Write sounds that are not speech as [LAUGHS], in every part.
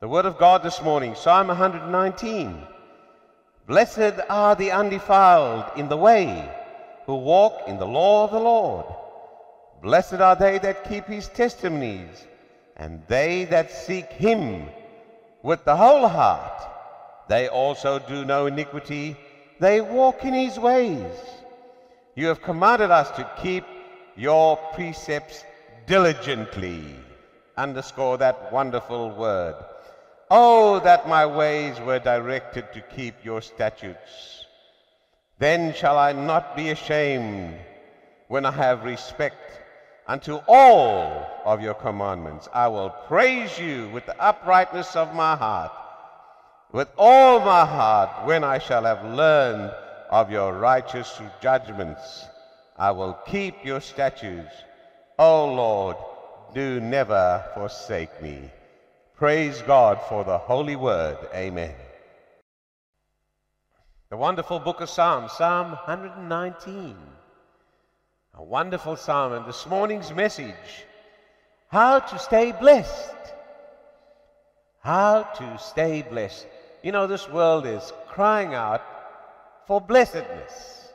The Word of God this morning, Psalm 119. Blessed are the undefiled in the way, who walk in the law of the Lord. Blessed are they that keep his testimonies, and they that seek him with the whole heart. They also do no iniquity, they walk in his ways. You have commanded us to keep your precepts diligently. Underscore that wonderful word. Oh, that my ways were directed to keep your statutes. Then shall I not be ashamed when I have respect unto all of your commandments. I will praise you with the uprightness of my heart, with all my heart, when I shall have learned of your righteous judgments. I will keep your statutes. O Lord, do never forsake me. Praise God for the holy word. Amen. The wonderful book of Psalms, Psalm 119. A wonderful psalm. And this morning's message how to stay blessed. How to stay blessed. You know, this world is crying out for blessedness.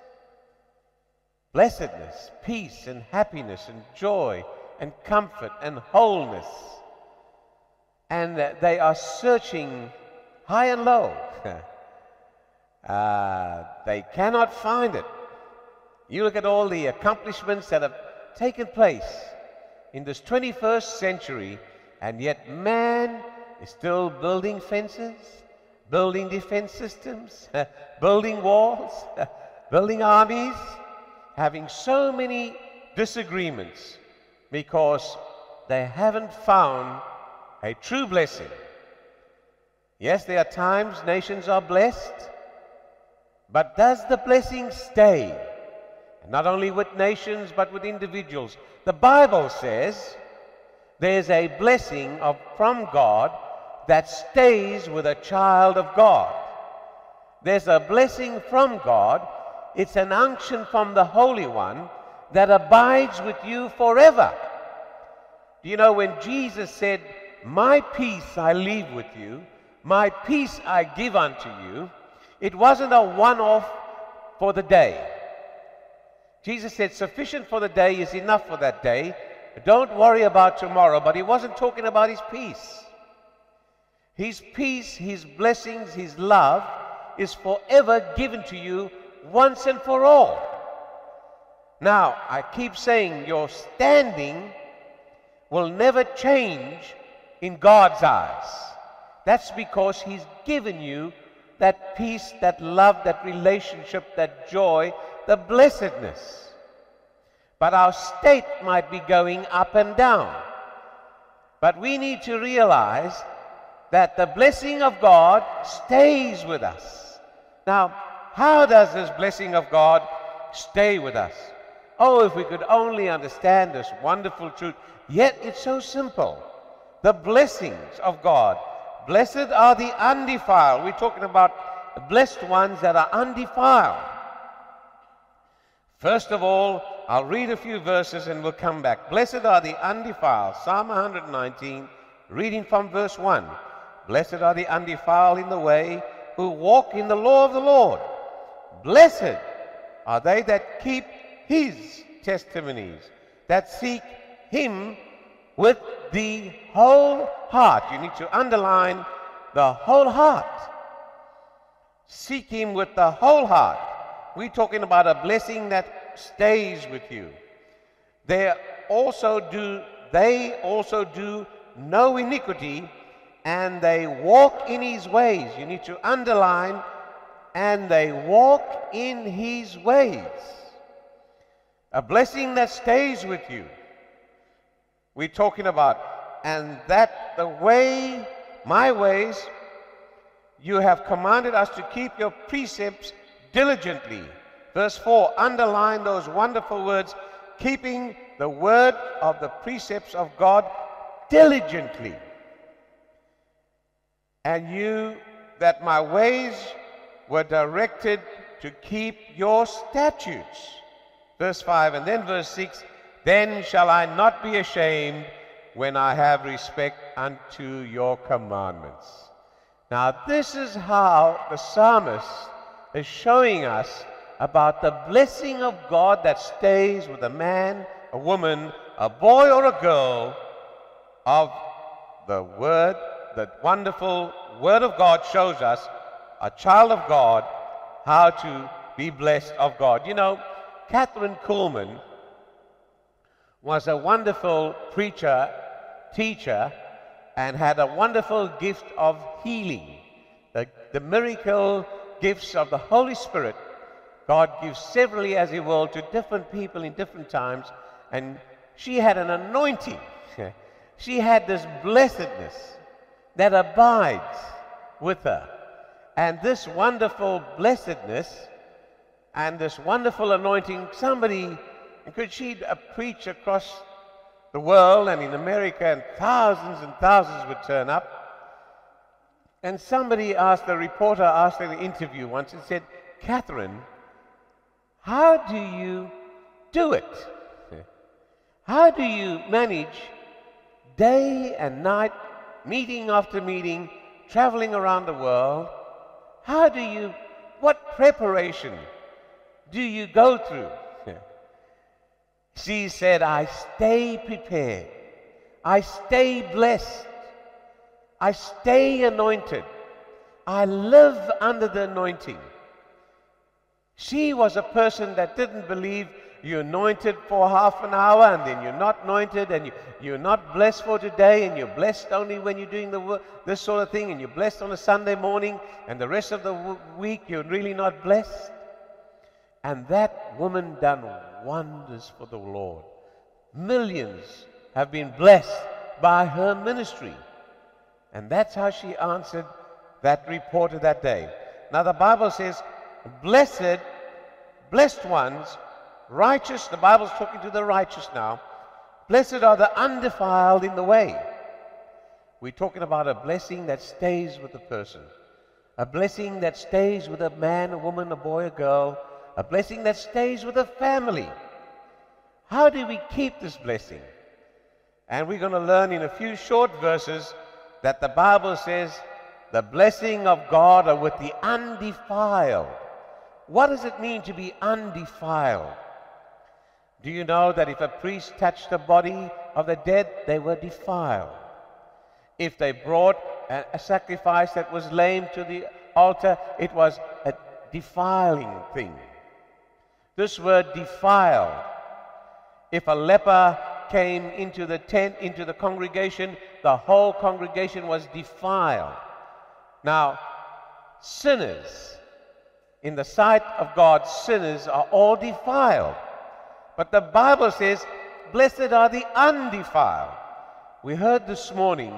Blessedness, peace, and happiness, and joy, and comfort, and wholeness and they are searching high and low. [LAUGHS] uh, they cannot find it. You look at all the accomplishments that have taken place in this 21st century, and yet man is still building fences, building defense systems, [LAUGHS] building walls, [LAUGHS] building armies, having so many disagreements because they haven't found a true blessing. Yes, there are times nations are blessed, but does the blessing stay? Not only with nations, but with individuals. The Bible says there's a blessing of, from God that stays with a child of God. There's a blessing from God. It's an unction from the Holy One that abides with you forever. Do you know when Jesus said, my peace I leave with you, my peace I give unto you. It wasn't a one off for the day. Jesus said, Sufficient for the day is enough for that day. Don't worry about tomorrow. But he wasn't talking about his peace. His peace, his blessings, his love is forever given to you once and for all. Now, I keep saying your standing will never change in God's eyes. That's because He's given you that peace, that love, that relationship, that joy, the blessedness. But our state might be going up and down. But we need to realize that the blessing of God stays with us. Now, how does this blessing of God stay with us? Oh, if we could only understand this wonderful truth. Yet it's so simple the blessings of God. Blessed are the undefiled. We're talking about blessed ones that are undefiled. First of all, I'll read a few verses and we'll come back. Blessed are the undefiled. Psalm 119, reading from verse 1. Blessed are the undefiled in the way who walk in the law of the Lord. Blessed are they that keep his testimonies, that seek him with the whole heart. You need to underline the whole heart. Seek Him with the whole heart. We're talking about a blessing that stays with you. They also do, they also do no iniquity and they walk in His ways. You need to underline, and they walk in His ways. A blessing that stays with you we're talking about. And that the way, my ways, you have commanded us to keep your precepts diligently. Verse 4, underline those wonderful words, keeping the word of the precepts of God diligently. And you, that my ways were directed to keep your statutes. Verse 5, and then verse 6, then shall I not be ashamed when I have respect unto your commandments. Now, this is how the psalmist is showing us about the blessing of God that stays with a man, a woman, a boy, or a girl of the Word, the wonderful Word of God shows us, a child of God, how to be blessed of God. You know, Kathryn Kuhlman was a wonderful preacher, teacher, and had a wonderful gift of healing. The, the miracle gifts of the Holy Spirit, God gives severally as He will to different people in different times, and she had an anointing. [LAUGHS] she had this blessedness that abides with her. And this wonderful blessedness and this wonderful anointing, somebody, could she uh, preach across the world and in America, and thousands and thousands would turn up. And somebody asked, the reporter asked in the interview once and said, Kathryn, how do you do it? How do you manage day and night, meeting after meeting, traveling around the world? How do you, what preparation do you go through? She said, I stay prepared. I stay blessed. I stay anointed. I live under the anointing. She was a person that didn't believe you're anointed for half an hour and then you're not anointed and you, you're not blessed for today and you're blessed only when you're doing the this sort of thing and you're blessed on a Sunday morning and the rest of the week you're really not blessed. And that woman done wonders for the Lord. Millions have been blessed by her ministry. And that's how she answered that reporter that day. Now the Bible says, blessed, blessed ones, righteous, the Bible's talking to the righteous now. Blessed are the undefiled in the way. We're talking about a blessing that stays with the person, a blessing that stays with a man, a woman, a boy, a girl, a blessing that stays with a family. How do we keep this blessing? And we're going to learn in a few short verses that the Bible says the blessing of God are with the undefiled. What does it mean to be undefiled? Do you know that if a priest touched the body of the dead, they were defiled? If they brought a, a sacrifice that was lame to the altar, it was a defiling thing. This word defiled. If a leper came into the tent, into the congregation, the whole congregation was defiled. Now, sinners, in the sight of God, sinners are all defiled. But the Bible says, Blessed are the undefiled. We heard this morning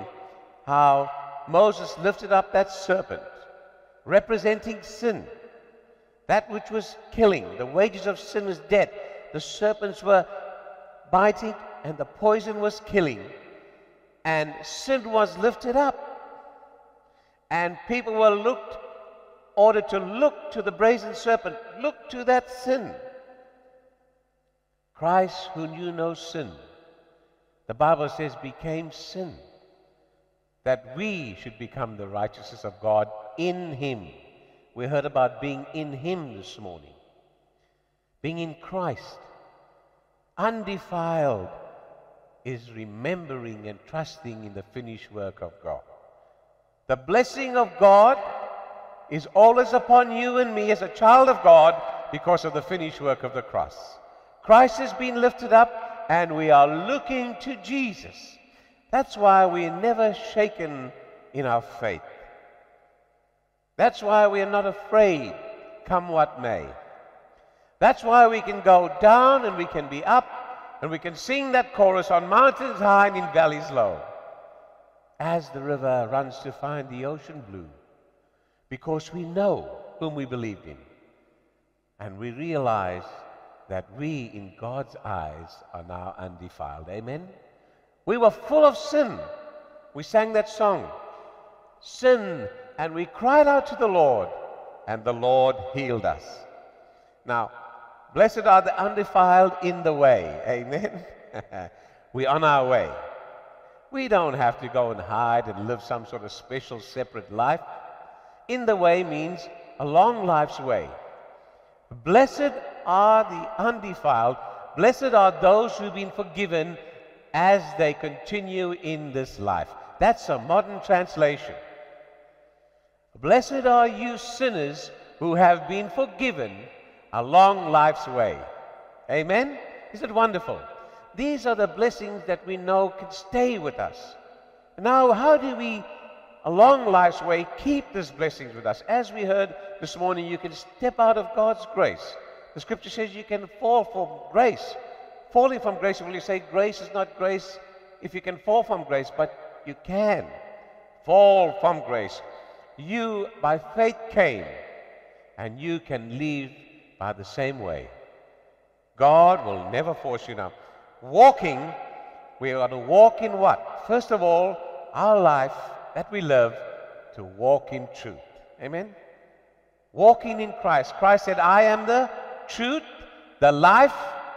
how Moses lifted up that serpent, representing sin that which was killing. The wages of sin is death. The serpents were biting and the poison was killing. And sin was lifted up. And people were looked, ordered to look to the brazen serpent, look to that sin. Christ, who knew no sin, the Bible says, became sin, that we should become the righteousness of God in him. We heard about being in Him this morning, being in Christ. Undefiled is remembering and trusting in the finished work of God. The blessing of God is always upon you and me as a child of God because of the finished work of the cross. Christ has been lifted up and we are looking to Jesus. That's why we're never shaken in our faith. That's why we are not afraid, come what may. That's why we can go down and we can be up and we can sing that chorus on mountains high and in valleys low as the river runs to find the ocean blue because we know whom we believed in and we realize that we in God's eyes are now undefiled. Amen? We were full of sin. We sang that song. Sin and we cried out to the Lord, and the Lord healed us. Now, blessed are the undefiled in the way. Amen. [LAUGHS] We're on our way. We don't have to go and hide and live some sort of special separate life. In the way means a long life's way. Blessed are the undefiled. Blessed are those who've been forgiven as they continue in this life. That's a modern translation. Blessed are you sinners who have been forgiven a long life's way. Amen? Is it wonderful? These are the blessings that we know can stay with us. Now, how do we, a long life's way, keep these blessings with us? As we heard this morning, you can step out of God's grace. The scripture says you can fall from grace. Falling from grace, will you say grace is not grace if you can fall from grace, but you can fall from grace. You, by faith, came, and you can leave by the same way. God will never force you now. Walking, we are to walk in what? First of all, our life that we live to walk in truth. Amen? Walking in Christ. Christ said, I am the truth, the life,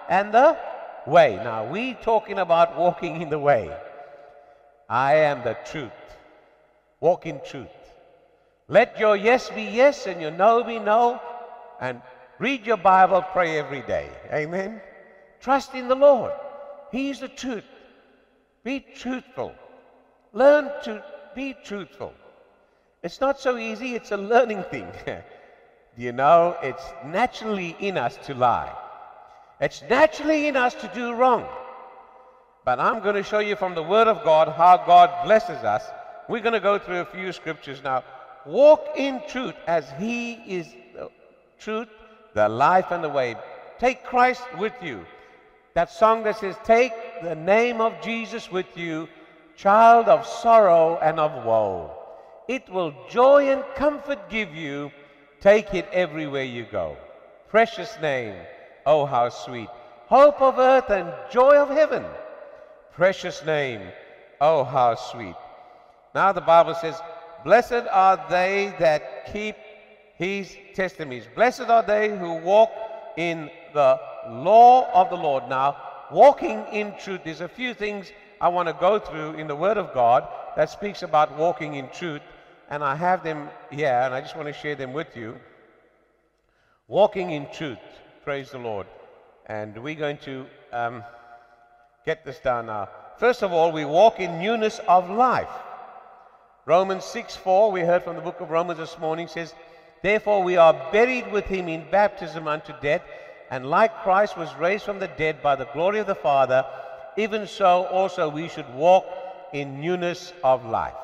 and the way. Now, we talking about walking in the way. I am the truth. Walk in truth. Let your yes be yes and your no be no. And read your Bible, pray every day. Amen. Trust in the Lord. He's the truth. Be truthful. Learn to be truthful. It's not so easy, it's a learning thing. Do [LAUGHS] you know, it's naturally in us to lie. It's naturally in us to do wrong. But I'm going to show you from the Word of God how God blesses us. We're going to go through a few scriptures now. Walk in truth as He is the truth, the life, and the way. Take Christ with you. That song that says, Take the name of Jesus with you, child of sorrow and of woe. It will joy and comfort give you. Take it everywhere you go. Precious name. Oh, how sweet. Hope of earth and joy of heaven. Precious name. Oh, how sweet. Now the Bible says, Blessed are they that keep his testimonies. Blessed are they who walk in the law of the Lord. Now, walking in truth, there's a few things I want to go through in the Word of God that speaks about walking in truth, and I have them here, and I just want to share them with you. Walking in truth. Praise the Lord. And we're going to um, get this down now. First of all, we walk in newness of life. Romans 6 4, we heard from the book of Romans this morning, says, Therefore we are buried with him in baptism unto death, and like Christ was raised from the dead by the glory of the Father, even so also we should walk in newness of life.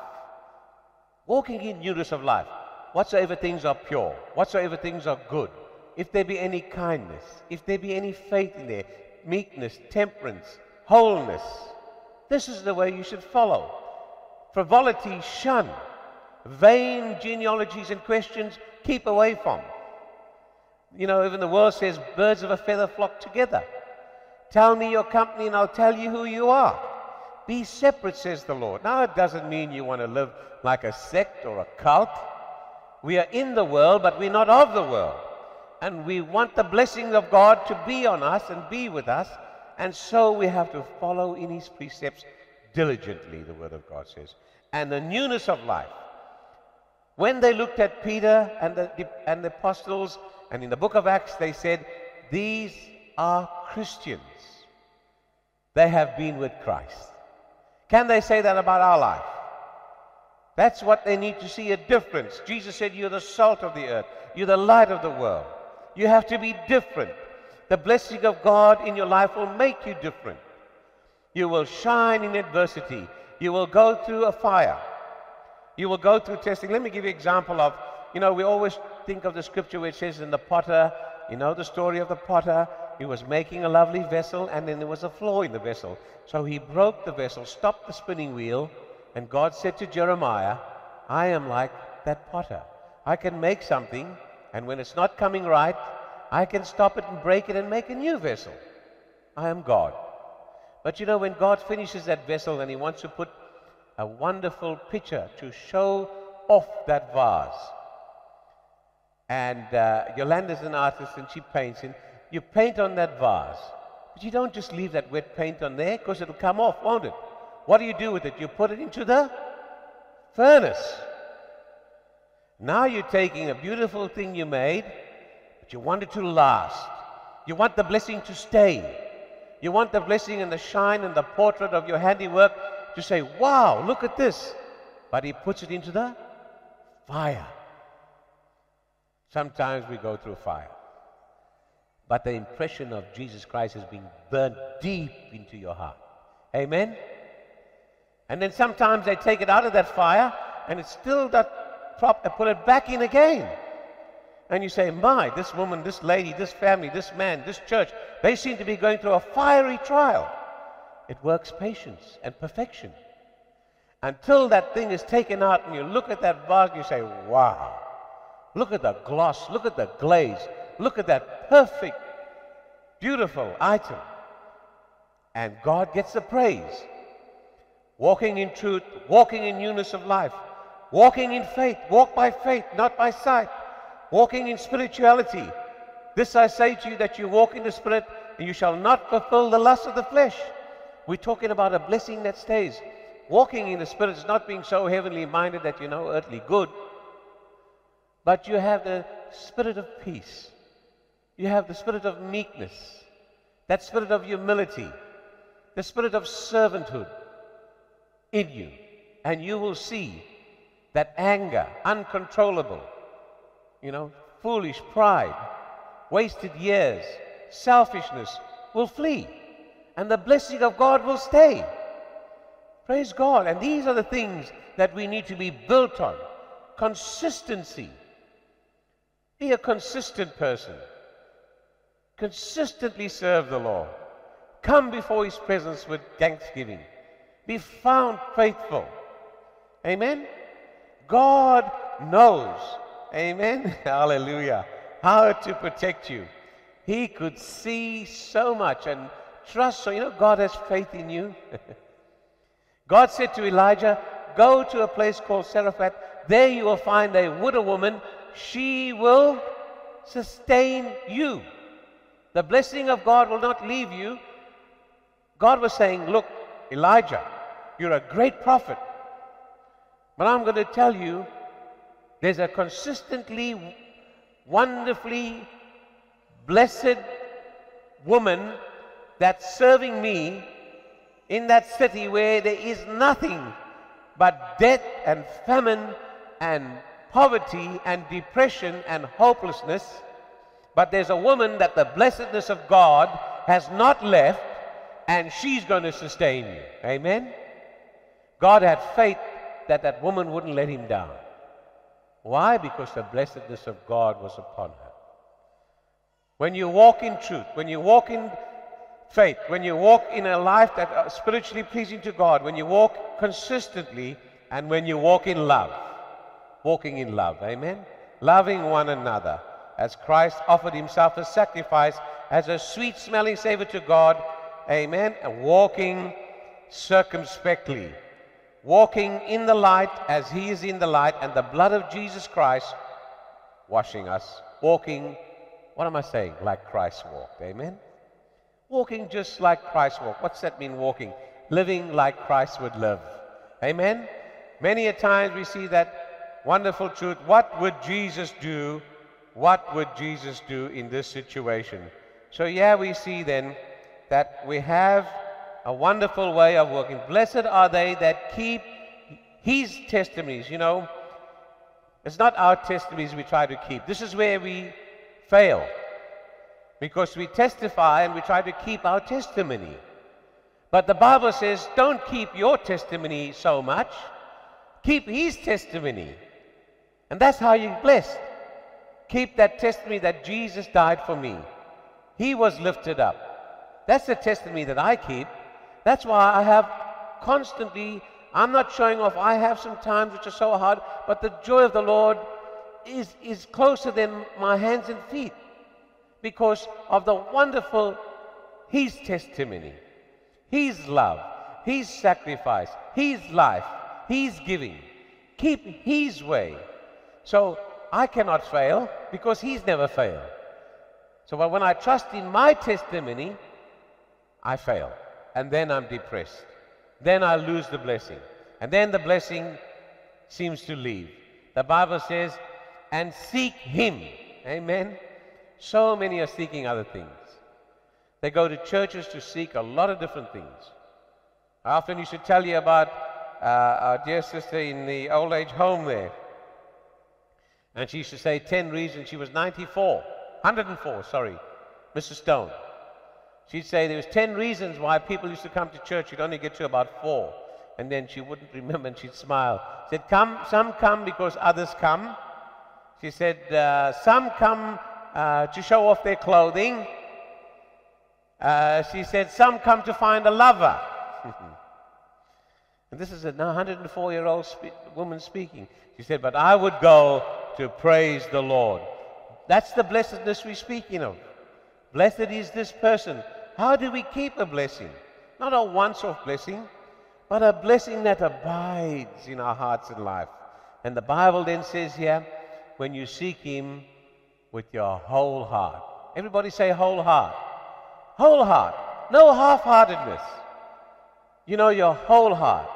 Walking in newness of life. Whatsoever things are pure, whatsoever things are good, if there be any kindness, if there be any faith in there, meekness, temperance, wholeness, this is the way you should follow. Frivolity, shun. Vain genealogies and questions, keep away from. You know, even the world says birds of a feather flock together. Tell me your company and I'll tell you who you are. Be separate, says the Lord. Now, it doesn't mean you want to live like a sect or a cult. We are in the world, but we're not of the world and we want the blessings of God to be on us and be with us. And so we have to follow in his precepts diligently, the word of God says. And the newness of life. When they looked at Peter and the, and the apostles, and in the book of Acts, they said, These are Christians. They have been with Christ. Can they say that about our life? That's what they need to see a difference. Jesus said, You're the salt of the earth, you're the light of the world. You have to be different. The blessing of God in your life will make you different. You will shine in adversity. You will go through a fire. You will go through testing. Let me give you an example of, you know, we always think of the scripture which says in the potter, you know the story of the potter. He was making a lovely vessel and then there was a flaw in the vessel. So he broke the vessel, stopped the spinning wheel, and God said to Jeremiah, I am like that potter. I can make something and when it's not coming right, I can stop it and break it and make a new vessel. I am God. But you know, when God finishes that vessel and He wants to put a wonderful picture to show off that vase, and uh, Yolanda's an artist and she paints, and you paint on that vase. But you don't just leave that wet paint on there because it'll come off, won't it? What do you do with it? You put it into the furnace. Now you're taking a beautiful thing you made, but you want it to last. You want the blessing to stay. You want the blessing and the shine and the portrait of your handiwork to say, wow, look at this. But he puts it into the fire. Sometimes we go through fire. But the impression of Jesus Christ has been burned deep into your heart. Amen? And then sometimes they take it out of that fire and it's still that prop and put it back in again. And you say, My, this woman, this lady, this family, this man, this church, they seem to be going through a fiery trial. It works patience and perfection. Until that thing is taken out and you look at that vase you say, Wow, look at the gloss, look at the glaze, look at that perfect, beautiful item. And God gets the praise. Walking in truth, walking in newness of life, walking in faith, walk by faith, not by sight walking in spirituality. This I say to you that you walk in the Spirit, and you shall not fulfill the lust of the flesh. We're talking about a blessing that stays. Walking in the Spirit is not being so heavenly minded that you know earthly good, but you have the spirit of peace. You have the spirit of meekness, that spirit of humility, the spirit of servanthood in you. And you will see that anger, uncontrollable, you know, foolish pride, wasted years, selfishness will flee, and the blessing of God will stay. Praise God. And these are the things that we need to be built on consistency. Be a consistent person. Consistently serve the Lord. Come before His presence with thanksgiving. Be found faithful. Amen. God knows Amen. [LAUGHS] Hallelujah. How to protect you. He could see so much and trust. So, you know, God has faith in you. [LAUGHS] God said to Elijah, Go to a place called Zarephath. There you will find a widow woman. She will sustain you. The blessing of God will not leave you. God was saying, Look, Elijah, you're a great prophet. But I'm going to tell you there's a consistently, wonderfully blessed woman that's serving me in that city where there is nothing but death and famine and poverty and depression and hopelessness. But there's a woman that the blessedness of God has not left, and she's going to sustain you. Amen? God had faith that that woman wouldn't let him down. Why? Because the blessedness of God was upon her. When you walk in truth, when you walk in faith, when you walk in a life that is spiritually pleasing to God, when you walk consistently, and when you walk in love, walking in love, amen? Loving one another as Christ offered himself a sacrifice as a sweet smelling savor to God, amen? And walking circumspectly walking in the light as he is in the light, and the blood of Jesus Christ washing us, walking, what am I saying? Like Christ walked. Amen? Walking just like Christ walked. What's that mean, walking? Living like Christ would live. Amen? Many a times we see that wonderful truth. What would Jesus do? What would Jesus do in this situation? So, yeah, we see then that we have a wonderful way of working. Blessed are they that keep his testimonies. You know, it's not our testimonies we try to keep. This is where we fail. Because we testify and we try to keep our testimony. But the Bible says, don't keep your testimony so much. Keep his testimony. And that's how you're blessed. Keep that testimony that Jesus died for me. He was lifted up. That's the testimony that I keep. That's why I have constantly, I'm not showing off. I have some times which are so hard, but the joy of the Lord is, is closer than my hands and feet because of the wonderful, His testimony, His love, His sacrifice, His life, His giving. Keep His way. So I cannot fail because He's never failed. So when I trust in my testimony, I fail and then I'm depressed. then I lose the blessing. And then the blessing seems to leave. The Bible says, and seek Him. Amen. So many are seeking other things. They go to churches to seek a lot of different things. I often used to tell you about uh, our dear sister in the old age home there. And she used to say 10 reasons. She was 94, 104, sorry, Mrs. Stone. She'd say there was 10 reasons why people used to come to church. You'd only get to about four. And then she wouldn't [LAUGHS] remember and she'd smile. She said, come, some come because others come. She said, uh, some come uh, to show off their clothing. Uh, she said, some come to find a lover. [LAUGHS] and this is a 104 year old spe- woman speaking. She said, but I would go to praise the Lord. That's the blessedness we're speaking of. Blessed is this person. How do we keep a blessing? Not a once off blessing, but a blessing that abides in our hearts and life. And the Bible then says here, when you seek Him with your whole heart. Everybody say whole heart. Whole heart. No half heartedness. You know, your whole heart.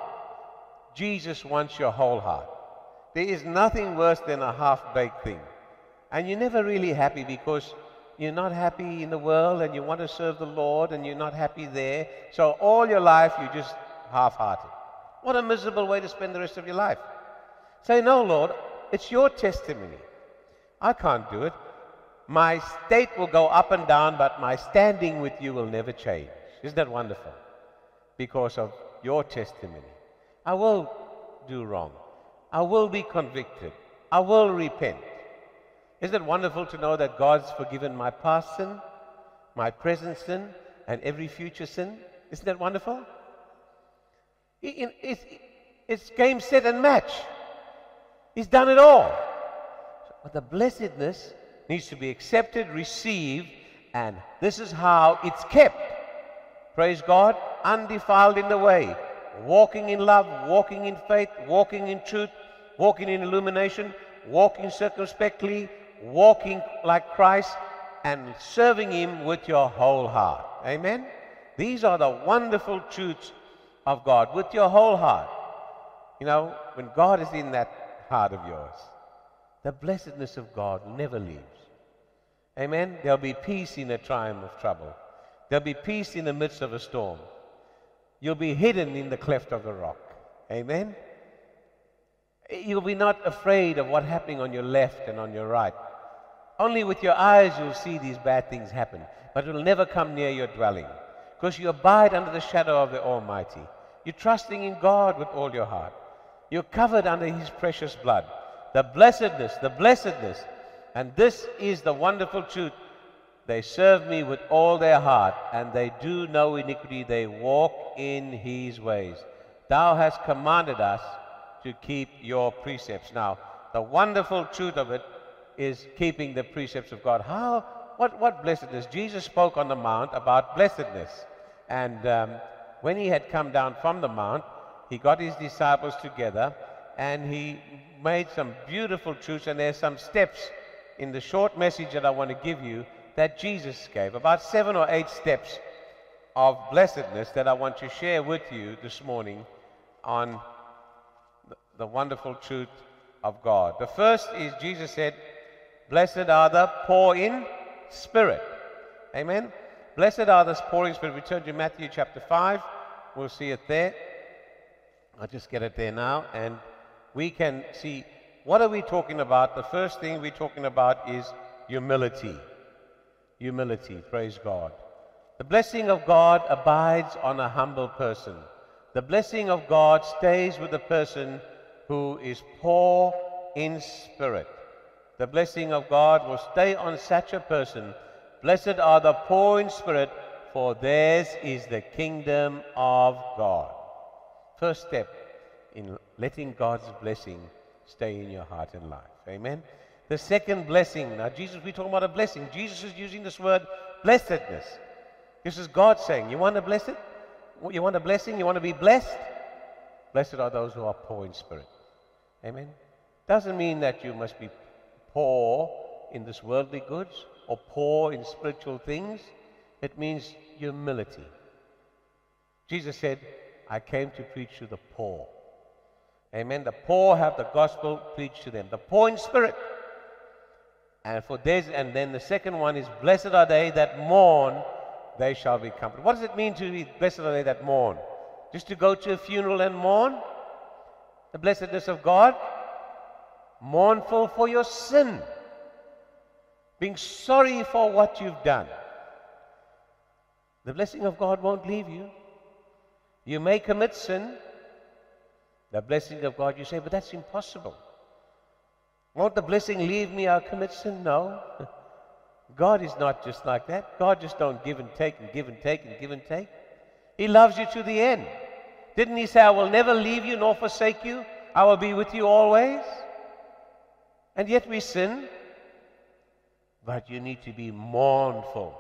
Jesus wants your whole heart. There is nothing worse than a half baked thing. And you're never really happy because you're not happy in the world and you want to serve the Lord and you're not happy there. So all your life you're just half hearted. What a miserable way to spend the rest of your life. Say, No, Lord, it's your testimony. I can't do it. My state will go up and down, but my standing with you will never change. Isn't that wonderful? Because of your testimony. I will do wrong. I will be convicted. I will repent. Isn't it wonderful to know that God's forgiven my past sin, my present sin, and every future sin? Isn't that wonderful? It's, it's game, set, and match. He's done it all. But the blessedness needs to be accepted, received, and this is how it's kept. Praise God, undefiled in the way, walking in love, walking in faith, walking in truth, walking in illumination, walking circumspectly, walking like Christ, and serving Him with your whole heart. Amen? These are the wonderful truths of God with your whole heart. You know, when God is in that heart of yours, the blessedness of God never leaves. Amen? There'll be peace in a time of trouble. There'll be peace in the midst of a storm. You'll be hidden in the cleft of the rock. Amen? You'll be not afraid of what's happening on your left and on your right. Only with your eyes you'll see these bad things happen, but it will never come near your dwelling because you abide under the shadow of the Almighty. You're trusting in God with all your heart. You're covered under His precious blood. The blessedness, the blessedness. And this is the wonderful truth. They serve me with all their heart, and they do no iniquity. They walk in His ways. Thou hast commanded us to keep your precepts. Now, the wonderful truth of it is keeping the precepts of God. How, what, what blessedness? Jesus spoke on the mount about blessedness. And um, when he had come down from the mount, he got his disciples together and he made some beautiful truths. And there's some steps in the short message that I want to give you that Jesus gave. About seven or eight steps of blessedness that I want to share with you this morning on the, the wonderful truth of God. The first is Jesus said, Blessed are the poor in spirit. Amen. Blessed are the poor in spirit. We turn to Matthew chapter 5. We'll see it there. I'll just get it there now. And we can see what are we talking about? The first thing we're talking about is humility. Humility. Praise God. The blessing of God abides on a humble person. The blessing of God stays with a person who is poor in spirit. The blessing of God will stay on such a person Blessed are the poor in spirit, for theirs is the kingdom of God. First step in letting God's blessing stay in your heart and life. Amen. The second blessing. Now, Jesus, we're talking about a blessing. Jesus is using this word blessedness. This is God saying, You want a blessed? You want a blessing? You want to be blessed? Blessed are those who are poor in spirit. Amen. Doesn't mean that you must be poor in this worldly goods or poor in spiritual things. It means humility. Jesus said, I came to preach to the poor. Amen. The poor have the gospel preached to them. The poor in spirit. And for this, and then the second one is, Blessed are they that mourn, they shall be comforted. What does it mean to be blessed are they that mourn? Just to go to a funeral and mourn? The blessedness of God? Mournful for your sin. Being sorry for what you've done. The blessing of God won't leave you. You may commit sin. The blessing of God, you say, but that's impossible. Won't the blessing leave me? I'll commit sin? No. [LAUGHS] God is not just like that. God just don't give and take and give and take and give and take. He loves you to the end. Didn't he say, I will never leave you nor forsake you? I will be with you always? And yet we sin. But you need to be mournful.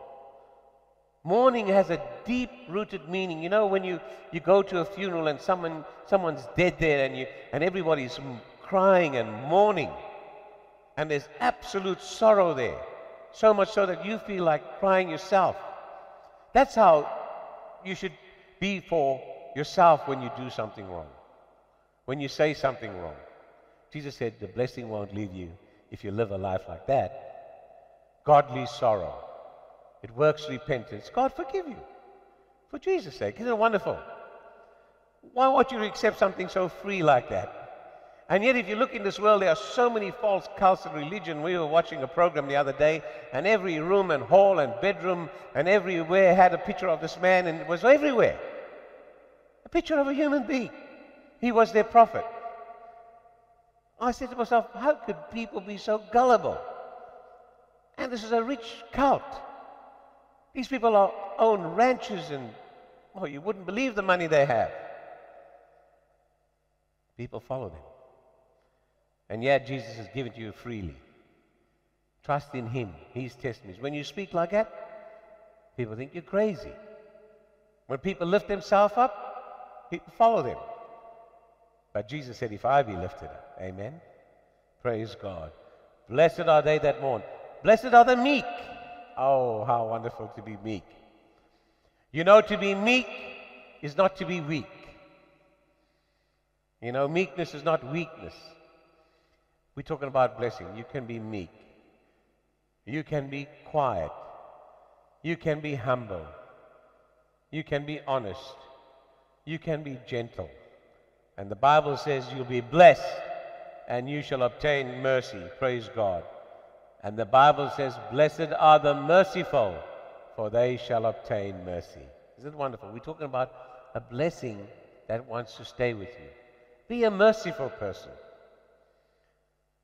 Mourning has a deep rooted meaning. You know, when you, you go to a funeral and someone, someone's dead there and, you, and everybody's crying and mourning, and there's absolute sorrow there, so much so that you feel like crying yourself. That's how you should be for yourself when you do something wrong, when you say something wrong. Jesus said, The blessing won't leave you if you live a life like that. Godly sorrow. It works repentance. God forgive you. For Jesus' sake. Isn't it wonderful? Why won't you accept something so free like that? And yet, if you look in this world, there are so many false cults of religion. We were watching a program the other day, and every room and hall and bedroom and everywhere had a picture of this man, and it was everywhere. A picture of a human being. He was their prophet. I said to myself, how could people be so gullible? And this is a rich cult. These people are, own ranches and, oh, you wouldn't believe the money they have. People follow them. And yet Jesus has given to you freely. Trust in Him, His testimonies. When you speak like that, people think you're crazy. When people lift themselves up, people follow them. But Jesus said, If I be lifted up, amen. Praise God. Blessed are they that mourn. Blessed are the meek. Oh, how wonderful to be meek. You know, to be meek is not to be weak. You know, meekness is not weakness. We're talking about blessing. You can be meek. You can be quiet. You can be humble. You can be honest. You can be gentle. And the Bible says you'll be blessed and you shall obtain mercy. Praise God. And the Bible says, Blessed are the merciful, for they shall obtain mercy. Isn't it wonderful? We're talking about a blessing that wants to stay with you. Be a merciful person.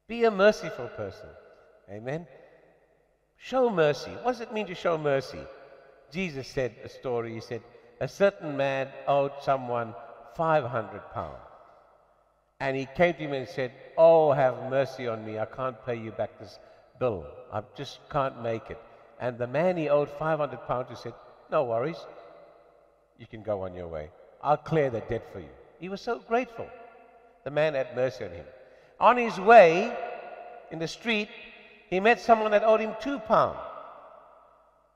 Be a merciful person. Amen. Show mercy. What does it mean to show mercy? Jesus said a story. He said, A certain man owed someone 500 pounds. And he came to him and said, Oh, have mercy on me. I can't pay you back this bill. I just can't make it. And the man he owed 500 pounds, he said, No worries. You can go on your way. I'll clear the debt for you. He was so grateful. The man had mercy on him. On his way in the street, he met someone that owed him two pounds.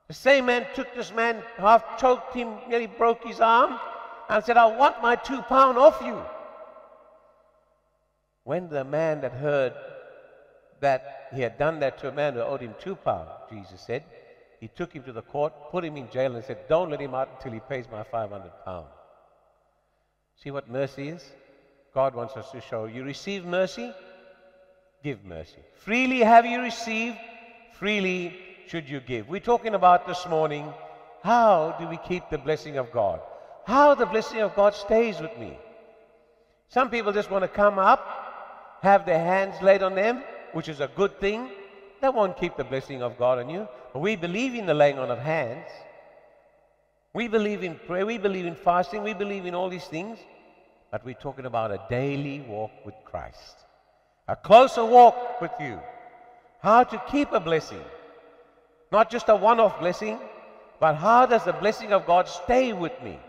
The same man took this man, half choked him, nearly broke his arm, and said, I want my two pound off you. When the man that heard that he had done that to a man who owed him two pounds, Jesus said, he took him to the court, put him in jail, and said, Don't let him out until he pays my 500 pounds. See what mercy is? God wants us to show you receive mercy, give mercy. Freely have you received, freely should you give. We're talking about this morning how do we keep the blessing of God? How the blessing of God stays with me. Some people just want to come up, have their hands laid on them, which is a good thing. That won't keep the blessing of God on you. But we believe in the laying on of hands. We believe in prayer. We believe in fasting. We believe in all these things. But we're talking about a daily walk with Christ, a closer walk with you. How to keep a blessing, not just a one off blessing, but how does the blessing of God stay with me?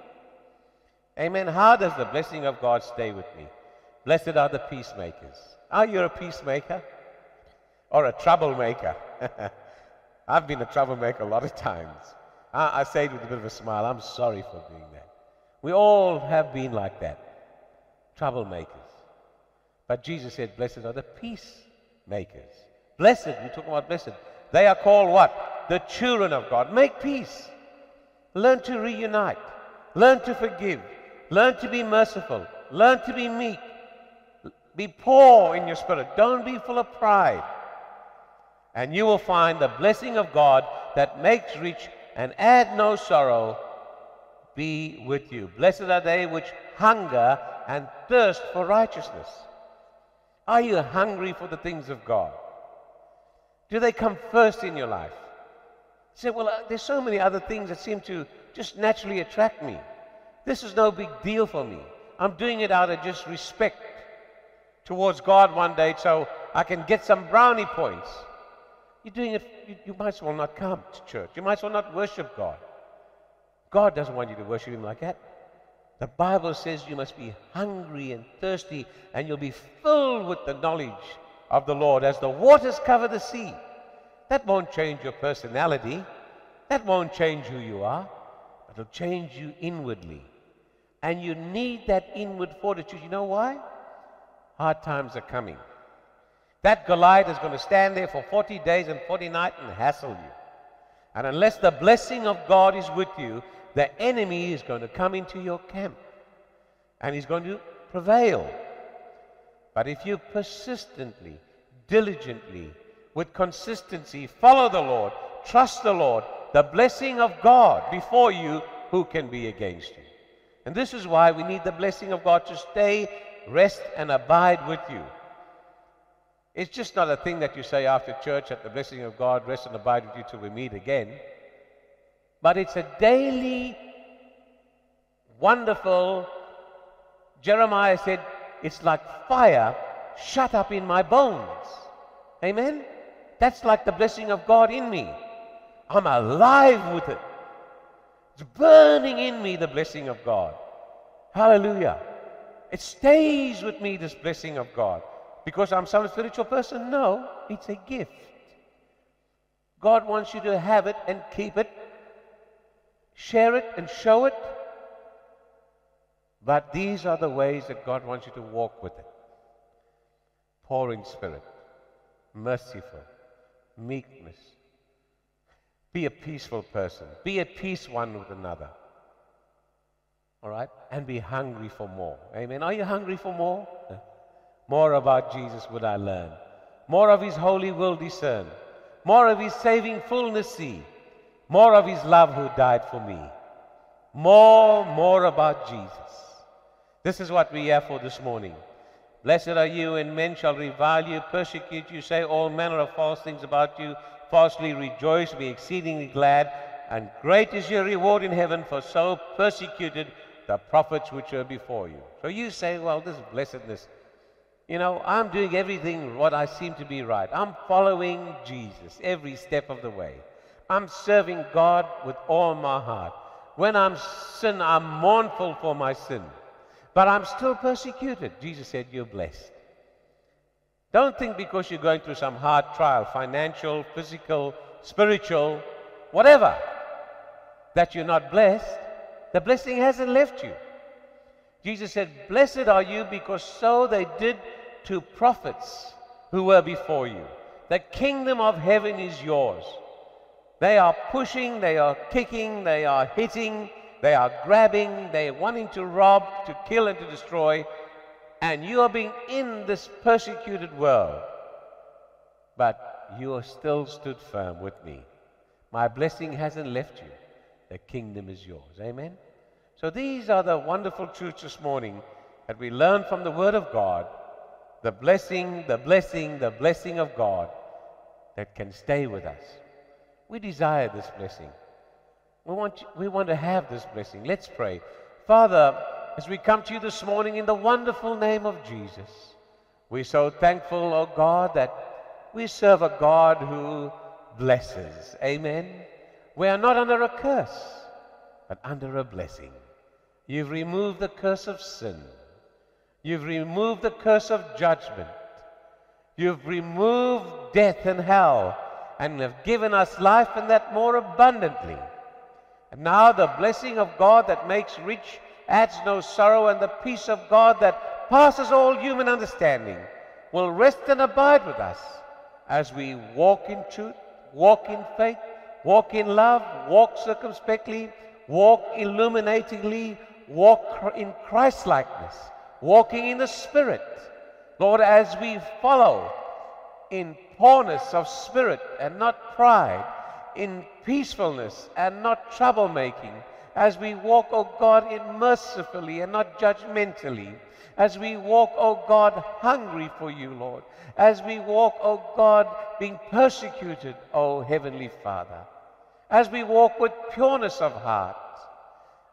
Amen. How does the blessing of God stay with me? Blessed are the peacemakers. Are you a peacemaker or a troublemaker? [LAUGHS] I've been a troublemaker a lot of times. I, I say it with a bit of a smile. I'm sorry for being that. We all have been like that, troublemakers. But Jesus said, Blessed are the peacemakers. Blessed, we talk about blessed. They are called what? The children of God. Make peace. Learn to reunite. Learn to forgive. Learn to be merciful. Learn to be meek. Be poor in your spirit. Don't be full of pride. And you will find the blessing of God that makes rich and add no sorrow be with you. Blessed are they which hunger and thirst for righteousness. Are you hungry for the things of God? Do they come first in your life? You say, well, uh, there's so many other things that seem to just naturally attract me. This is no big deal for me. I'm doing it out of just respect towards God one day so I can get some brownie points. You're doing it, you, you might as well not come to church. You might as well not worship God. God doesn't want you to worship Him like that. The Bible says you must be hungry and thirsty, and you'll be filled with the knowledge of the Lord as the waters cover the sea. That won't change your personality. That won't change who you are. It'll change you inwardly. And you need that inward fortitude. You know why? Hard times are coming. That Goliath is going to stand there for 40 days and 40 nights and hassle you. And unless the blessing of God is with you, the enemy is going to come into your camp and he's going to prevail. But if you persistently, diligently, with consistency follow the Lord, trust the Lord, the blessing of God before you, who can be against you? And this is why we need the blessing of God to stay, rest, and abide with you. It's just not a thing that you say after church at the blessing of God rest and abide with you till we meet again. But it's a daily, wonderful, Jeremiah said, it's like fire shut up in my bones. Amen? That's like the blessing of God in me. I'm alive with it. It's burning in me, the blessing of God. Hallelujah. It stays with me, this blessing of God. Because I'm some spiritual person? No, it's a gift. God wants you to have it and keep it, share it and show it. But these are the ways that God wants you to walk with it. Poor in spirit, merciful, meekness. Be a peaceful person. Be at peace one with another. All right? And be hungry for more. Amen. Are you hungry for more? More about Jesus would I learn. More of his holy will discern. More of his saving fullness see. More of his love who died for me. More, more about Jesus. This is what we have for this morning. Blessed are you, and men shall revile you, persecute you, say all manner of false things about you, falsely rejoice, be exceedingly glad, and great is your reward in heaven, for so persecuted the prophets which were before you. So you say, well, this blessedness you know, I'm doing everything what I seem to be right. I'm following Jesus every step of the way. I'm serving God with all my heart. When I'm sin, I'm mournful for my sin. But I'm still persecuted. Jesus said, You're blessed. Don't think because you're going through some hard trial, financial, physical, spiritual, whatever, that you're not blessed. The blessing hasn't left you. Jesus said, Blessed are you because so they did to prophets who were before you. The kingdom of heaven is yours. They are pushing, they are kicking, they are hitting, they are grabbing, they're wanting to rob, to kill, and to destroy. And you are being in this persecuted world. But you are still stood firm with me. My blessing hasn't left you. The kingdom is yours. Amen. So these are the wonderful truths this morning that we learn from the Word of God the blessing, the blessing, the blessing of God that can stay with us. We desire this blessing. We want, we want to have this blessing. Let's pray. Father, as we come to you this morning in the wonderful name of Jesus, we're so thankful, oh God, that we serve a God who blesses. Amen. We are not under a curse, but under a blessing. You've removed the curse of sin. You've removed the curse of judgment. You've removed death and hell and have given us life and that more abundantly. And now the blessing of God that makes rich adds no sorrow, and the peace of God that passes all human understanding will rest and abide with us as we walk in truth, walk in faith, walk in love, walk circumspectly, walk illuminatingly, walk in Christ likeness, walking in the Spirit. Lord, as we follow in poorness of spirit and not pride, in peacefulness and not troublemaking, as we walk, O oh God, in mercifully and not judgmentally, as we walk, O oh God, hungry for you, Lord, as we walk, O oh God, being persecuted, O Heavenly Father, as we walk with pureness of heart,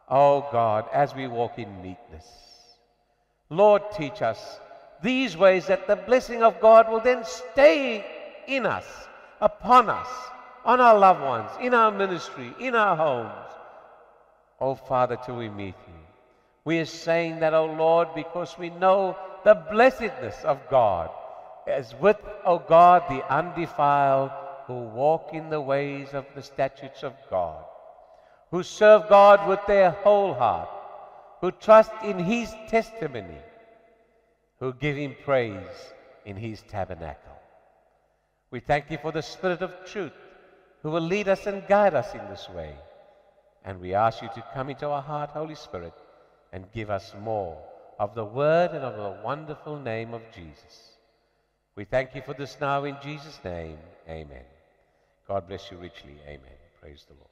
O God, as we walk in meekness. Lord, teach us these ways that the blessing of God will then stay in us, upon us, on our loved ones, in our ministry, in our homes. Oh, Father, till we meet you. We are saying that, oh Lord, because we know the blessedness of God as with, O oh God, the undefiled who walk in the ways of the statutes of God, who serve God with their whole heart, who trust in his testimony, who give him praise in his tabernacle. We thank you for the Spirit of truth who will lead us and guide us in this way. And we ask you to come into our heart, Holy Spirit, and give us more of the word and of the wonderful name of Jesus. We thank you for this now in Jesus' name. Amen. God bless you richly. Amen. Praise the Lord.